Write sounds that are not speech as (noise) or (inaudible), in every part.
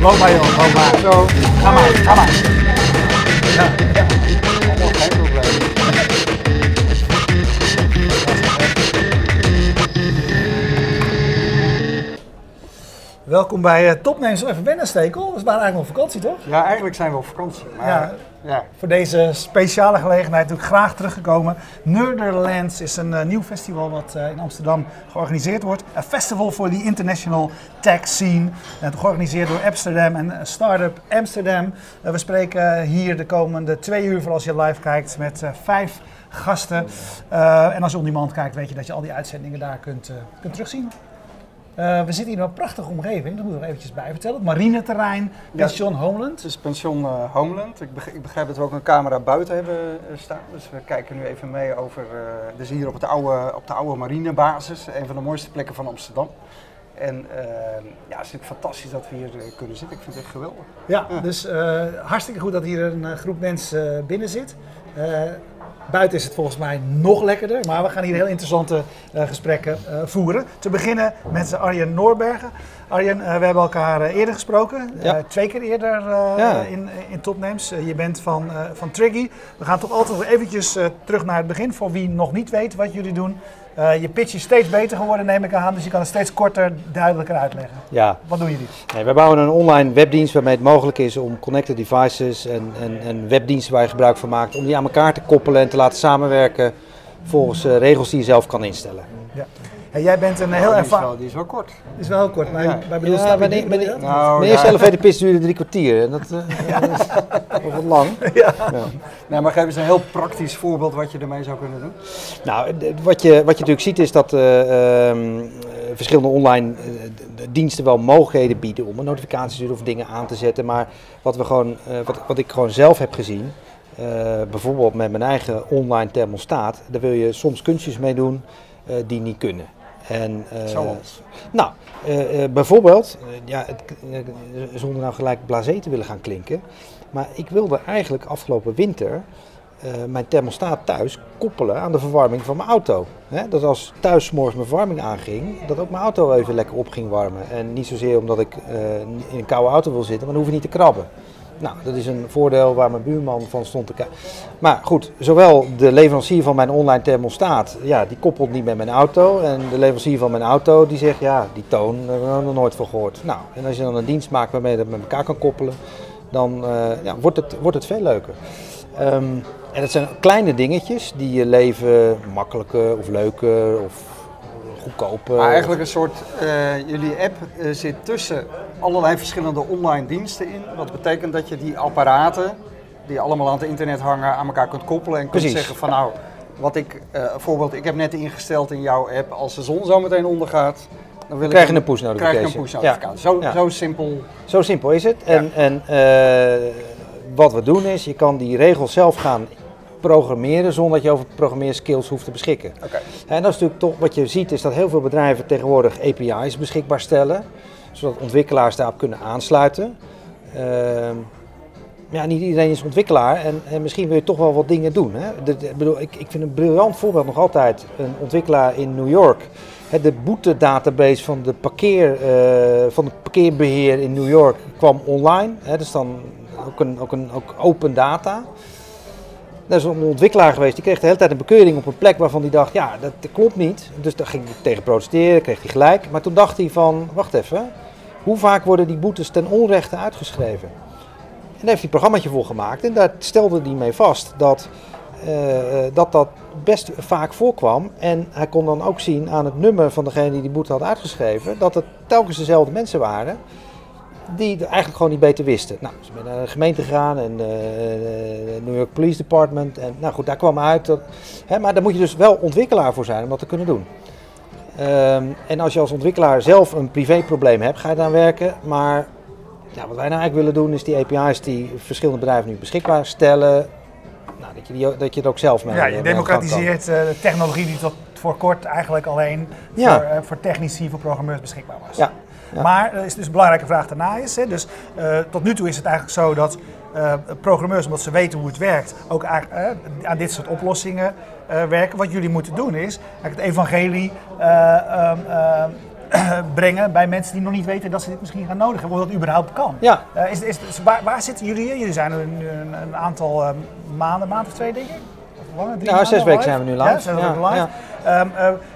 Loop maar joh, loop maar. Zo. Ga maar, ga maar. Allemaal Welkom bij uh, Topnames. Even wennen, Stekel. We waren eigenlijk op vakantie, toch? Ja, eigenlijk zijn we op vakantie. Maar Ja. ja. Voor deze speciale gelegenheid natuurlijk graag teruggekomen. Nerderlands is een eh, nieuw festival wat eh, in Amsterdam georganiseerd wordt. Een festival voor die international tech scene. En georganiseerd door Amsterdam en Startup Amsterdam. We spreken hier de komende twee uur, voor als je live kijkt, met vijf gasten. En als je on demand kijkt, weet je dat je al die uitzendingen daar kunt, kunt terugzien. Eh, we zitten hier in een prachtige omgeving, dat moet ik nog eventjes bij vertellen. Het marineterrein, Ja. pension Homeland. Het is pension eh, Homeland. Ik begrijp, ik begrijp dat we ook een camera buiten hebben eh, staan. Dus we kijken nu even mee over. dus hier op, het oude, op de oude marinebasis. Een van de mooiste plekken van Amsterdam. En eh, ja, het is natuurlijk fantastisch dat we hier kunnen zitten. Ik vind het echt geweldig. Ja, Ja. dus hartstikke goed dat hier een groep mensen binnen zit. Eh, buiten is het volgens mij nog lekkerder, maar we gaan hier heel interessante eh, gesprekken eh, voeren. Te beginnen met Arjen Noorbergen. Arjen, eh, we hebben elkaar eh, eerder gesproken, Ja. Eh, twee keer eerder eh, Ja. in, in Topnames. Eh, je bent van, eh, van Triggy. We gaan toch altijd nog eventjes eh, terug naar het begin, voor wie nog niet weet wat jullie doen. Eh, je pitch is steeds beter geworden, neem ik aan, dus je kan het steeds korter, duidelijker uitleggen. Ja, Wat doen jullie? nee, wij bouwen een online webdienst waarmee het mogelijk is om connected devices en, en, en webdiensten waar je gebruik van maakt, om die aan elkaar te koppelen en te laten samenwerken volgens eh, regels die je zelf kan instellen. Ja. Jij bent een heel die, is ervaren... wel, die is wel kort. is wel heel kort, maar Ja. bij bedoel, Ja, snap je maar die- nee, maar bedoel nee. je? Nou, ja. duurde drie kwartier en dat eh, dat is nog wat lang. (laughs) Ja. Nee, maar geef eens een heel praktisch voorbeeld wat je ermee zou kunnen doen. Nou, wat je, wat je natuurlijk ziet is dat eh, ehm, eh, verschillende online diensten wel mogelijkheden bieden om een notificatie te sturen of dingen aan te zetten. Maar wat, we gewoon, eh, wat, wat ik gewoon zelf heb gezien, eh, bijvoorbeeld met mijn eigen online thermostaat, daar wil je soms kunstjes mee doen eh, die niet kunnen. En, eh, Zoals? Nou, eh, eh, bijvoorbeeld, ja, het, zonder nou gelijk blasé te willen gaan klinken, maar ik wilde eigenlijk afgelopen winter mijn thermostaat thuis koppelen aan de verwarming van mijn auto. Hè? Dat als thuis morgens mijn verwarming aanging, dat ook mijn auto even lekker op ging warmen. En niet zozeer omdat ik in een koude auto wil zitten, maar dan hoef je niet te krabben. Nou, dat is een voordeel waar mijn buurman van stond te kijken. Maar goed, zowel de leverancier van mijn online thermostaat, ja, die koppelt niet met mijn auto. En de leverancier van mijn auto, die zegt, ja, die toon, daar hebben we nog nooit van gehoord. Nou, en als je dan een dienst maakt waarmee je dat met elkaar kan koppelen, dan eh, ja, wordt, het, wordt het veel leuker. Ehm, en dat zijn kleine dingetjes die je leven makkelijker of leuker of goedkoper. Maar eigenlijk een soort, eh, jullie app eh, zit tussen allerlei verschillende online diensten in. Wat betekent dat je die apparaten, die allemaal aan het internet hangen, aan elkaar kunt koppelen en kunt Precies. zeggen van nou, wat ik, eh bijvoorbeeld, ik heb net ingesteld in jouw app, als de zon zo meteen ondergaat, dan wil Krijg ik je een push notification. Krijg je een push notificatie. Zo, Ja. zo simpel. Zo simpel is het. En, en eh, wat we doen is, je kan die regels zelf gaan programmeren zonder dat je over programmeerskills hoeft te beschikken. Oké. En dat is natuurlijk toch wat je ziet, is dat heel veel bedrijven tegenwoordig API's beschikbaar stellen, zodat ontwikkelaars daarop kunnen aansluiten. Ehm, ja, niet iedereen is ontwikkelaar en, en misschien wil je toch wel wat dingen doen. Hè? Bedoel, ik, ik vind een briljant voorbeeld nog altijd een ontwikkelaar in New York. Hè, De boete-database van, de parkeer, eh, van het parkeerbeheer in New York kwam online. Hè? Dat is dan ook, een, ook, een, ook open data. Dat is een ontwikkelaar geweest, die kreeg de hele tijd een bekeuring op een plek waarvan hij dacht, ja, dat klopt niet. Dus daar ging hij tegen protesteren, kreeg hij gelijk. Maar toen dacht hij van, wacht even, hoe vaak worden die boetes ten onrechte uitgeschreven? En daar heeft hij een programmaatje voor gemaakt en daar stelde hij mee vast dat, eh, dat dat best vaak voorkwam. En hij kon dan ook zien aan het nummer van degene die die boete had uitgeschreven, dat het telkens dezelfde mensen waren die het eigenlijk gewoon niet beter wisten. Nou, ze zijn naar de gemeente gegaan en de New York Police Department. En nou goed, daar kwam uit. Dat, hè, maar daar moet je dus wel ontwikkelaar voor zijn om dat te kunnen doen. Ehm, en als je als ontwikkelaar zelf een privéprobleem hebt, ga je daar werken. Maar ja, wat wij nou eigenlijk willen doen, is die API's die verschillende bedrijven nu beschikbaar stellen. Nou, dat, je die, dat je het ook zelf mee Ja, je kan. democratiseert eh, de technologie die tot voor kort eigenlijk alleen Ja. voor, eh, voor technici, voor programmeurs beschikbaar was. Ja, ja. Maar er is dus een belangrijke vraag daarna is. Hè, dus eh, tot nu toe is het eigenlijk zo dat eh, programmeurs, omdat ze weten hoe het werkt, ook eigenlijk, eh, aan dit soort oplossingen werken. Wat jullie moeten doen is eigenlijk het evangelie eh, ehm, eh, (clears throat) brengen bij mensen die nog niet weten dat ze dit misschien gaan nodig hebben, of dat überhaupt kan. Ja. Is, is, waar, waar zitten jullie hier? Jullie zijn er nu een, een aantal eh, maanden, maand of twee denk Drie maanden zes weken zijn we nu Ja, zes Ja, weken live. ja. Ehm,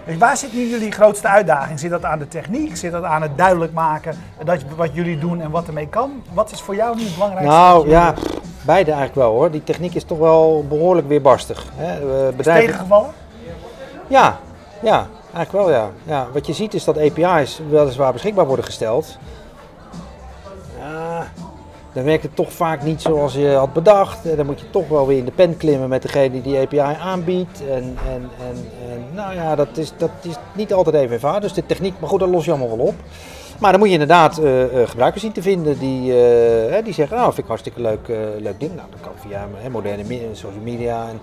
eh, waar zit nu jullie grootste uitdaging? Zit dat aan de techniek? Zit dat aan het duidelijk maken dat, wat jullie doen en wat ermee kan? Wat is voor jou nu het belangrijkste? Nou ja, beide eigenlijk wel hoor. Die techniek is toch wel behoorlijk weerbarstig. Hè. Eh, bedrijven, Tegengevallen? Ja, ja, eigenlijk wel ja. ja. Wat je ziet is dat API's weliswaar beschikbaar worden gesteld. Dan werkt het toch vaak niet zoals je had bedacht. En dan moet je toch wel weer in de pen klimmen met degene die die API aanbiedt. En, en, en, nou ja, dat is, dat is niet altijd even eenvoudig. Dus de techniek, maar goed, dat los je allemaal wel op. Maar dan moet je inderdaad eh, eh, gebruikers zien te vinden die, eh, die zeggen, nou vind ik hartstikke leuk, leuk ding. Nou, dat kan via moderne social media. En,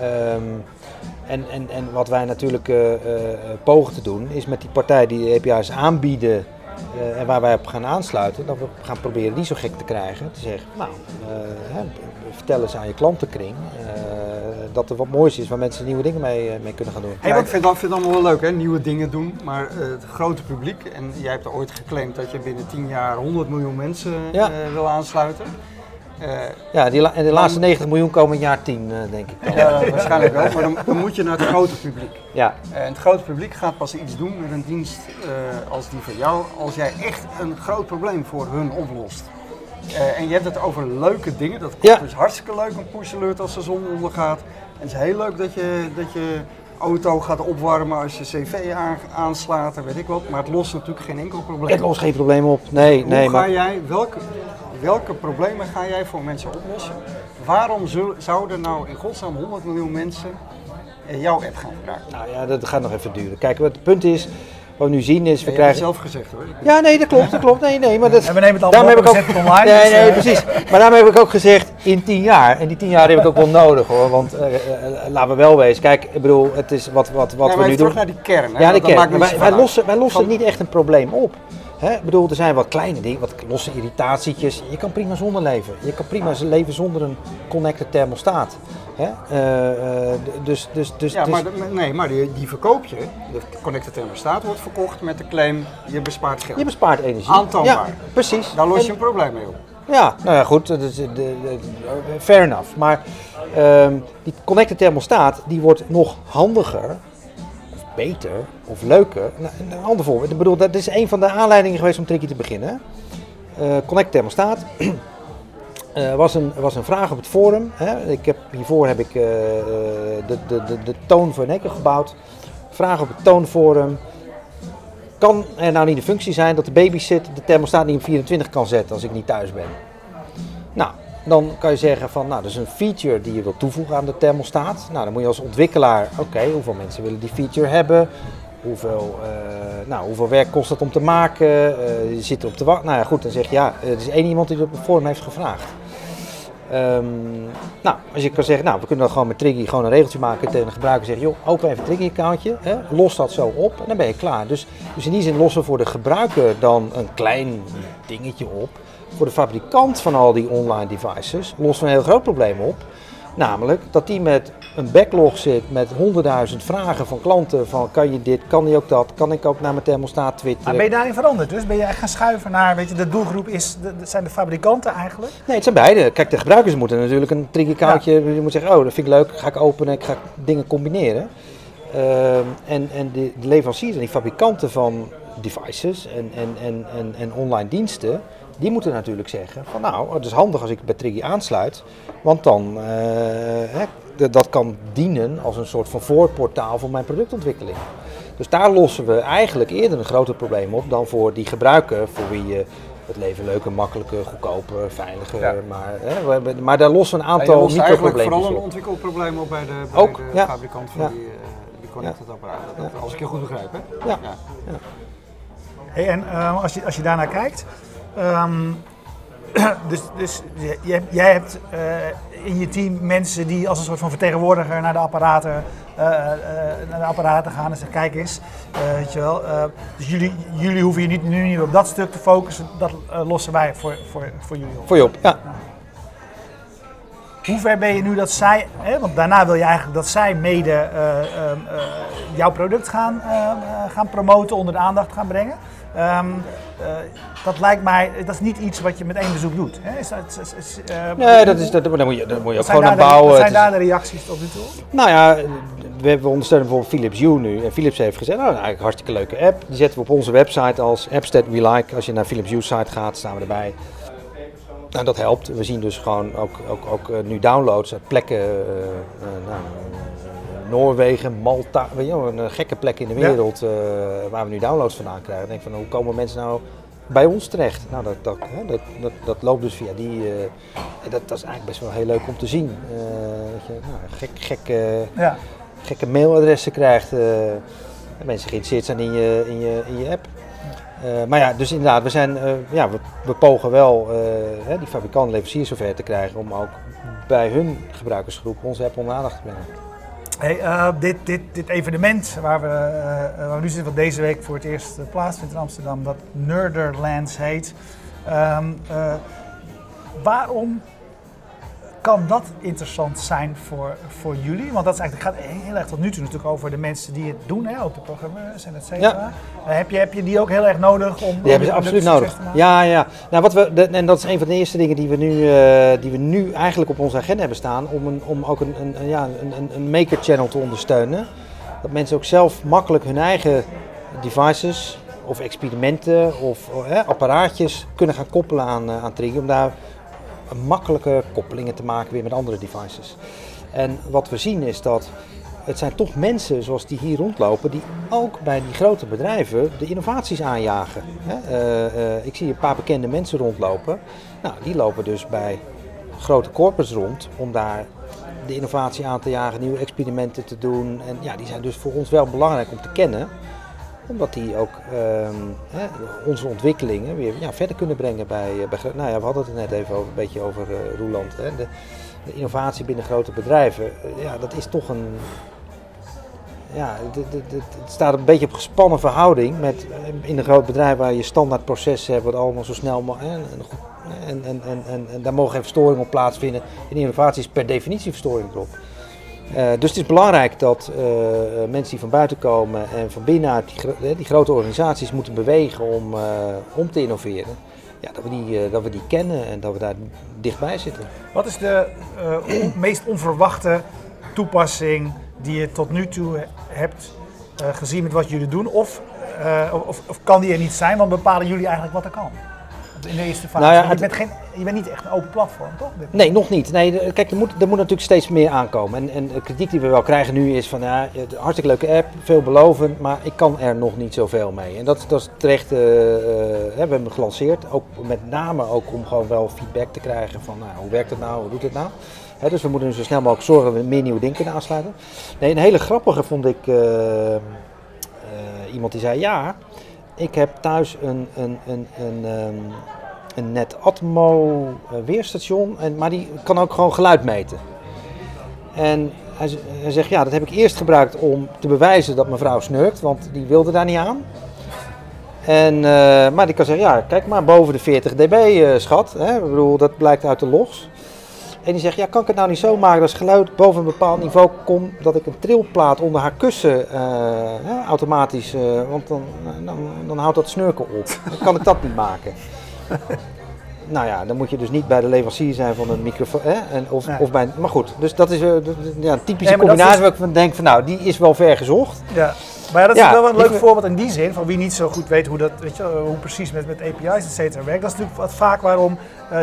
ehm, en, en, en wat wij natuurlijk pogen te doen, is met die partijen die de API's aanbieden eh, en waar wij op gaan aansluiten, dat we gaan proberen die zo gek te krijgen. Te zeggen, nou, eh, vertel eens aan je klantenkring eh, dat er wat moois is waar mensen nieuwe dingen mee, mee kunnen gaan doen. Ja, ik vind dat, vind het allemaal wel leuk, hè? nieuwe dingen doen. Maar het grote publiek, en jij hebt ooit geclaimd dat je binnen 10 jaar 100 miljoen mensen Ja. wil aansluiten. Eh, Ja, die la- en de laatste 90 miljoen komen in jaar 10, eh, denk ik. dan. ja, waarschijnlijk wel, maar dan, dan moet je naar het grote publiek. Ja, En het grote publiek gaat pas iets doen met een dienst eh, als die van jou, als jij echt een groot probleem voor hun oplost. Eh, en je hebt het over leuke dingen, dat Ja. is hartstikke leuk, een push alert als de zon ondergaat. En het is heel leuk dat je, dat je auto gaat opwarmen als je cv aan- aanslaat en weet ik wat, maar het lost natuurlijk geen enkel probleem. het lost geen probleem op. Nee, Hoe nee, ga maar jij, welke, welke problemen ga jij voor mensen oplossen? Waarom zouden nou in godsnaam 100 miljoen mensen eh, jouw app gaan gebruiken? nou ja, dat gaat nog even duren. Kijk, wat het punt is, wat we nu zien is, we het krijgen... zelf gezegd hoor. Ja, nee, dat klopt, dat klopt. Nee, nee, maar dat... En we nemen het allemaal op heb ik het online. Nee, nee, eh, precies. Maar daarom heb ik ook gezegd in tien jaar. En die tien jaar heb ik ook wel nodig hoor. Want eh, eh, laten we wel wezen. Kijk, ik bedoel, het is wat, wat, wat Ja, we maar nu even doen. terug naar die kern. Hè? Ja, de kern. maakt Maar niet wij, lossen, wij lossen niet echt een probleem op. Hè? Ik bedoel, er zijn wat kleine dingen, wat losse irritatietjes. Je kan prima zonder leven. Je kan prima leven zonder een connected thermostaat. Hè? Eh, eh, dus, dus, dus, Ja, dus- maar, de- nee, maar die, die verkoop je. De connected thermostaat wordt verkocht met de claim je bespaart geld. je bespaart energie. Aantoonbaar. Ja, precies. Daar los En- je een probleem mee op. Ja, nou ja, goed, is, de, de, fair enough. Maar ehm, die connected thermostaat, die wordt nog handiger, beter, of leuker. Nou, een ander voorbeeld. Ik bedoel, dat is een van de aanleidingen geweest om Tricky te beginnen. Eh connected thermostaat. (clears throat) Eh, was, een, was een vraag op het forum. Hè. Ik heb, hiervoor heb ik eh, de, de, de, de toon voor Nekker gebouwd. Vraag op het toonforum. Kan er nou niet een functie zijn dat de babysit de thermostaat niet op 24 kan zetten als ik niet thuis ben? Nou, dan kan je zeggen van, nou, dat is een feature die je wilt toevoegen aan de thermostaat. Nou, dan moet je als ontwikkelaar, oké, hoeveel mensen willen die feature hebben? Hoeveel, eh, nou, hoeveel werk kost dat om te maken? Eh, je zit erop te wachten. Nou ja, goed, dan zeg je, ja, er is één iemand die dat op het forum heeft gevraagd. Ehm, nou, als je kan zeggen, nou, we kunnen dan gewoon met Triggy gewoon een regeltje maken tegen een gebruiker. Zeggen, joh, open even een Triggy-accountje, los dat zo op en dan ben je klaar. Dus, dus in die zin lossen we voor de gebruiker dan een klein dingetje op. Voor de fabrikant van al die online devices we een heel groot probleem op. Namelijk dat die met een backlog zit met honderdduizend vragen van klanten. Van kan je dit, kan je ook dat, kan ik ook naar mijn thermostaat twitteren. Maar ben je daarin veranderd? Dus ben je echt gaan schuiven naar, weet je, de doelgroep is, de, zijn de fabrikanten eigenlijk? Nee, het zijn beide. Kijk, de gebruikers moeten natuurlijk een Triggy-accountje. Je moet zeggen, oh, dat vind ik leuk, ga ik openen, ik ga dingen combineren. Ehm, en en de, de leveranciers en die fabrikanten van devices en, en, en, en, en online diensten, die moeten natuurlijk zeggen van nou, het is handig als ik bij Triggy aansluit, want dan eh, hè, dat kan dienen als een soort van voorportaal voor mijn productontwikkeling. Dus daar lossen we eigenlijk eerder een groter probleem op dan voor die gebruiker voor wie je het leven leuker, makkelijker, goedkoper, veiliger, Ja. maar, hè, we hebben- maar daar lossen we een aantal lost eigenlijk vooral microprobleempjes een op. ontwikkelprobleem op bij de, bij Ook, de ja. fabrikant van Ja. die, eh, die connected apparaten. Dat- Ja. Als ik je goed begrijp, hè? Ja. Hey, en eh, als, je, als je daarnaar kijkt, ehm, (clears throat) dus, dus je- jij hebt eh, in je team mensen die als een soort van vertegenwoordiger naar de apparaten, eh, eh, naar de apparaten gaan en zeggen kijk eens, weet je wel. dus jullie, jullie hoeven je niet, nu niet op dat stuk te focussen, dat lossen wij voor, voor, voor jullie op. Voor je op, ja. Hoe ver ben je nu dat zij, hè, want daarna wil je eigenlijk dat zij mede eh, ehm, eh, jouw product gaan, gaan promoten, onder de aandacht gaan brengen. Ehm, eh, dat lijkt mij, dat is niet iets wat je met één bezoek doet. Hè? Is dat, is- is- eh, Nee, dat is, dat, moet je, daar moet je ook gewoon aan bouwen. Wat zijn daar de reacties tot nu toe? Nou ja, we, hebben- ondersteunen bijvoorbeeld Philips Hue nu. En Philips heeft gezegd, nou, eigenlijk een hartstikke leuke app. Die zetten we op onze website als apps that we like. Als je naar Philips Hue site gaat, staan we erbij. Nou, dat helpt. We zien dus gewoon ook, ook, ook eh, nu downloads uit plekken, nou, Noorwegen, Malta, weet je, wel, een eh, gekke plek in de Ja. wereld eh, waar we nu downloads vandaan krijgen. Denk van, hoe komen mensen nou bij ons terecht? Nou, dat, dat, hè, dat, dat, dat loopt dus via die, en dat, dat is eigenlijk best wel heel leuk om te zien. Dat je nou, gek, gek, Ja. gekke mailadressen krijgt. en mensen geïnteresseerd zijn in je, in je, in je app. Maar ja, dus inderdaad, we, zijn, ja, we, we pogen wel hè, die fabrikant leveranciers zover te krijgen om ook bij hun gebruikersgroep onze app onder aandacht te brengen. Hey, eh, dit, dit, dit evenement waar we, eh, waar we nu zitten, wat deze week voor het eerst eh, plaatsvindt in Amsterdam, dat Nerderlands heet. Ehm, eh, waarom kan dat interessant zijn voor, voor jullie? Want dat is eigenlijk, gaat heel erg tot nu toe natuurlijk over de mensen die het doen, hè, ook de programmeurs en et cetera. Eh, heb, je, heb je die ook heel erg nodig om, Die hebben ze absoluut nodig. Ja, ja. Nou, wat we, de- en dat is een van de eerste dingen die we nu, eh, die we nu eigenlijk op onze agenda hebben staan. Om, een, om ook een, een, ja, een, een- maker channel te ondersteunen. Dat mensen ook zelf makkelijk hun eigen devices of experimenten of eh, apparaatjes kunnen gaan koppelen aan, aan Trigger. Om daar makkelijke koppelingen te maken weer met andere devices. En wat we zien is dat het zijn toch mensen zoals die hier rondlopen, die ook bij die grote bedrijven de innovaties aanjagen. Eh, eh, ik zie een paar bekende mensen rondlopen. Nou, die lopen dus bij grote corporates rond om daar de innovatie aan te jagen, nieuwe experimenten te doen. En ja, die zijn dus voor ons wel belangrijk om te kennen omdat die ook ehm, onze ontwikkelingen weer ja, verder kunnen brengen bij, eh, bij... Nou ja, we hadden het net even over, een beetje over eh Roeland. Hè. De, innovatie binnen grote bedrijven, eh, ja, dat is toch een... Ja, het staat een beetje op gespannen verhouding met in een groot bedrijf waar je standaard processen hebt, wat allemaal zo snel mogelijk. En, en, en, en, en, en daar mogen geen verstoringen op plaatsvinden. In innovatie is per definitie verstoring erop. Eh, dus het is belangrijk dat eh, eh, mensen die van buiten komen en van binnenuit die, die grote organisaties moeten bewegen om, om te innoveren. Ja, dat, we die, dat we die kennen en dat we daar dichtbij zitten. Wat is de meest onverwachte toepassing die je tot nu toe hebt gezien met wat jullie doen? Of, of, of kan die er niet zijn, want bepalen jullie eigenlijk wat er kan? In de eerste fase. Nou ja, je, bent geen, je bent niet echt een open platform, toch? Nee, nog niet. Nee, kijk, er moet, er moet natuurlijk steeds meer aankomen. En, en de kritiek die we wel krijgen nu is van, ja, hartstikke leuke app, veelbelovend, maar ik kan er nog niet zoveel mee. En dat, dat is terecht, eh, eh, we hebben hem gelanceerd, ook met name ook om gewoon wel feedback te krijgen van, nou, hoe werkt het nou, hoe doet het nou? Dus we moeten zo snel mogelijk zorgen dat we meer nieuwe dingen kunnen aansluiten. Nee, een hele grappige vond ik eh, iemand die zei, ja, ik heb thuis een, een, een, een, ehm, een Net Atmo eh, weerstation, en, maar die kan ook gewoon geluid meten. En hij, hij zegt, ja, dat heb ik eerst gebruikt om te bewijzen dat mevrouw snurkt, want die wilde daar niet aan. En, eh, maar die kan zeggen, ja, kijk maar boven de 40 dB, eh, schat. Hè? Ik bedoel, dat blijkt uit de logs. En die zegt, ja, kan ik het nou niet zo maken dat als geluid boven een bepaald niveau komt, dat ik een trilplaat onder haar kussen eh, automatisch, eh, want dan, dan, dan houdt dat snurken op. Dan kan ik dat niet maken. (laughs) Nou ja, dan moet je dus niet bij de leverancier zijn van een microfoon. Hè? En of, Nee. of bij, maar goed, dus dat is eh, ja, een typische Nee, combinatie is- waar ik van denk van nou, die is wel ver gezocht. Ja. Maar ja, dat is Ja, wel een leuk ik- voorbeeld in die zin, van wie niet zo goed weet hoe, dat, weet je, hoe precies met, met API's et cetera werkt. Dat is natuurlijk wat vaak waarom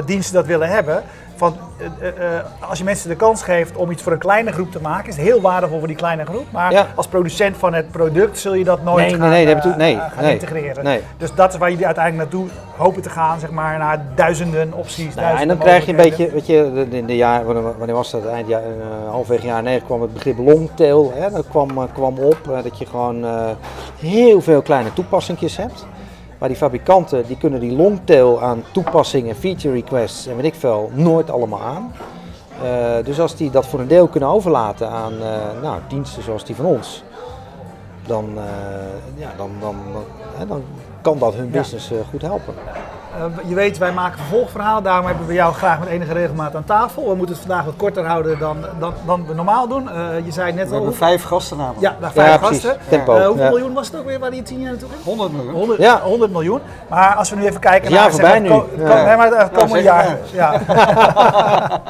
diensten dat willen hebben. Van, eh, eh, eh, als je mensen de kans geeft om iets voor een kleine groep te maken, is het heel waardevol voor die kleine groep. Maar Ja. als producent van het product zul je dat nooit Nee, gaan, nee, nee, gaan nee, integreren. nee. Dus dat is waar jullie uiteindelijk naartoe hopen te gaan, zeg maar, naar duizenden opties. Nou ja, en duizenden dan krijg je een beetje, weet je, in de jaar, wanneer was dat? Eind jaar, halfwege jaren 90 kwam het begrip longtail. Hè, dat kwam, kwam op dat je gewoon heel veel kleine toepassingjes hebt. Maar die fabrikanten die kunnen die longtail aan toepassingen, feature requests en weet ik veel, nooit allemaal aan. Eh, dus als die dat voor een deel kunnen overlaten aan eh, nou, diensten zoals die van ons, dan, eh, ja, dan, dan, dan, hè, dan kan dat hun business goed helpen. Eh, je weet, wij maken vervolgverhalen. Daarom hebben we jou graag met enige regelmaat aan tafel. We moeten het vandaag wat korter houden dan, dan, dan we normaal doen. Eh, je zei net We al. hebben vijf gasten namelijk. Ja, daar vijf Ja, precies. gasten. Tempo. Eh, hoeveel Ja. miljoen was het ook weer waar die tien jaar naartoe ging? 100 miljoen. 100, Ja. 100 miljoen. Maar als we nu even kijken naar voorbij zeg maar, nu. het ko- Ja. nee, maar het komende jaar. Ja. (laughs)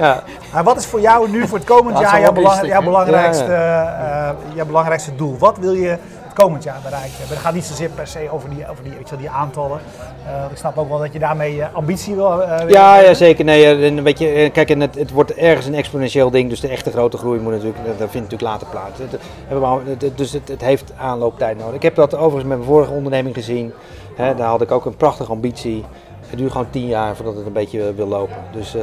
Ja. Maar wat is voor jou nu voor het komend jaar jouw, belang- belangrijkste, eh, jouw belangrijkste doel? Wat wil je komend jaar bereikt hebben? Het gaat niet zozeer per se over die, over die, wel, die aantallen. Eh, ik snap ook wel dat je daarmee eh, ambitie wil. eh, Ja, ja, zeker. Nee, eh, en weet je, eh, kijk, en het, het wordt ergens een exponentieel ding, dus de echte grote groei moet natuurlijk, dat vindt natuurlijk later plaats. Dus het, het heeft aanlooptijd nodig. Ik heb dat overigens met mijn vorige onderneming gezien. Daar had ik ook een prachtige ambitie. Het duurt gewoon tien jaar voordat het een beetje eh, wil lopen. Dus, eh,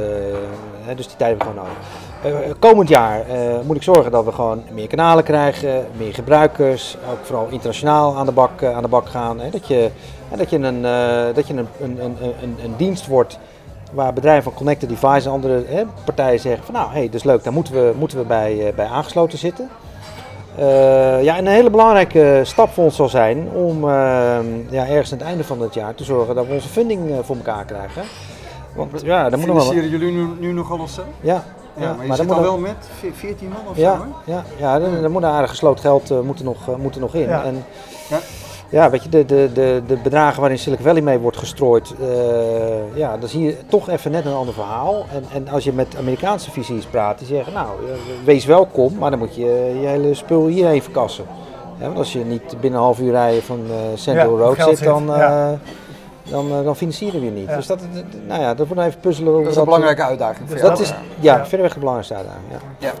dus die tijd hebben we gewoon nodig. Eh, komend jaar eh, moet ik zorgen dat we gewoon meer kanalen krijgen, meer gebruikers, ook vooral internationaal aan de bak, eh, aan de bak gaan. Hè, dat je, dat je, een, eh, dat je een, een, een, een, dienst wordt waar bedrijven van Connected Device en andere hè, partijen zeggen van nou, hé, hey, dat is leuk, daar moeten we, moeten we bij, eh, bij aangesloten zitten. Eh, ja, en een hele belangrijke stap voor ons zal zijn om eh, ja, ergens aan het einde van het jaar te zorgen dat we onze funding eh, voor elkaar krijgen. Want ja, wel... Financieren jullie nu, nu nog alles zelf? Ja, Ja, maar je zit moet al wel met ve- 14 man of ja, zo, hè? ja, ja, er, er moet een aardig gesloten geld eh, moet er nog, moet er nog in. Ja. En, Ja. Ja, weet je, de, de, de, de bedragen waarin Silicon Valley mee wordt gestrooid, eh, ja, dan zie je toch even net een ander verhaal. En, en als je met Amerikaanse visies praat, die zeggen, nou, eh, wees welkom, maar dan moet je je hele spul hierheen verkassen. Ja, want als je niet binnen een half uur rijden van eh, Central Ja, Road zit, zit, dan, eh, ja. dan, dan financieren we je niet. Ja. Dus dat, nou ja, dat wordt even puzzelen. Dat is een belangrijke uitdaging Dus Dat is Ja. verreweg de belangrijkste uitdaging. Ja. Ja.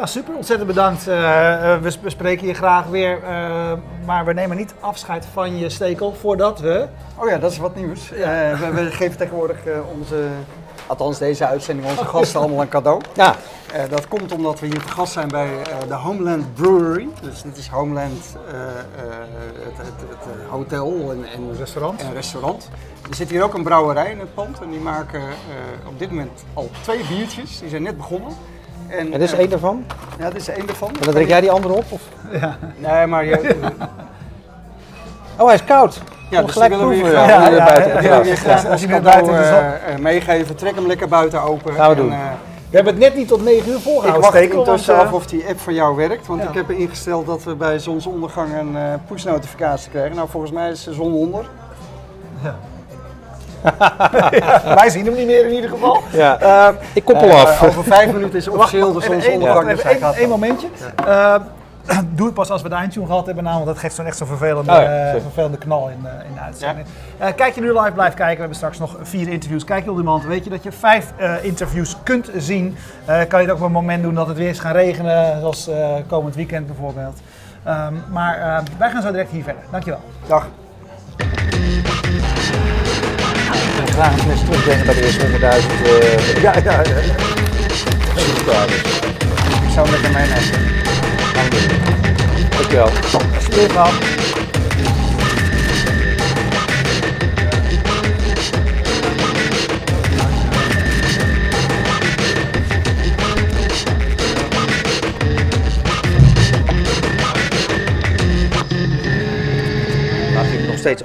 Ja, super. Ontzettend bedankt. Eh, eh, we sp- bespreken je graag weer. eh, maar we nemen niet afscheid van je stekel voordat we... Oh ja, dat is wat nieuws. Eh, we, we geven tegenwoordig eh, onze, althans deze uitzending, onze gasten allemaal een cadeau. Ja, Eh, dat komt omdat we hier te gast zijn bij eh, de Homeland Brewery. Dus dit is Homeland, eh, eh, het, het, het hotel en, en, Restaurant. en restaurant. Er zit hier ook een brouwerij in het pand en die maken eh, op dit moment al twee biertjes. Die zijn net begonnen. En, en dit is eh, één daarvan. Ja, dit is één ervan. En dan drink jij die andere op? Of? (laughs) Nee, maar je, Oh, hij is koud. Ja, dus gelijk die willen we Ja, ja, buiten. ja, Ja, ja. als cadeau weer buiten is, eh, eh, meegeven. Trek hem lekker buiten open. Gaan we doen. En, eh, We hebben het net niet tot 9 uur ik volgehouden, wacht stekel. want, intussen af of die app voor jou werkt. Want Ja. ik heb ingesteld dat we bij zonsondergang een eh push-notificatie krijgen. Nou, volgens mij is de zon onder. (laughs) wij zien hem niet meer in ieder geval. Ja. Eh, Ik koppel Eh, af. over vijf minuten is officieel de zonsondergang. dus één- gaat één dan. momentje. Eh, doe het pas als we de eindtune gehad hebben, namelijk dat geeft zo'n echt zo'n vervelende, Oh ja, vervelende knal in, eh, in de uitzending. Eh, kijk je nu live, blijf kijken. We hebben straks nog vier interviews. Kijk je op demand, weet je dat je vijf eh, interviews kunt zien. Eh, kan je het ook op een moment doen dat het weer eens gaat regenen, zoals eh, komend weekend bijvoorbeeld. Ehm, maar eh, wij gaan zo direct hier verder. Dankjewel. Dag. Graag een fles terugbrengen bij de eerste 100.000 eh (laughs) Ja, ja, ja. Ik zou lekker meenemen. Gaan we doen. Dankjewel. Ik nog steeds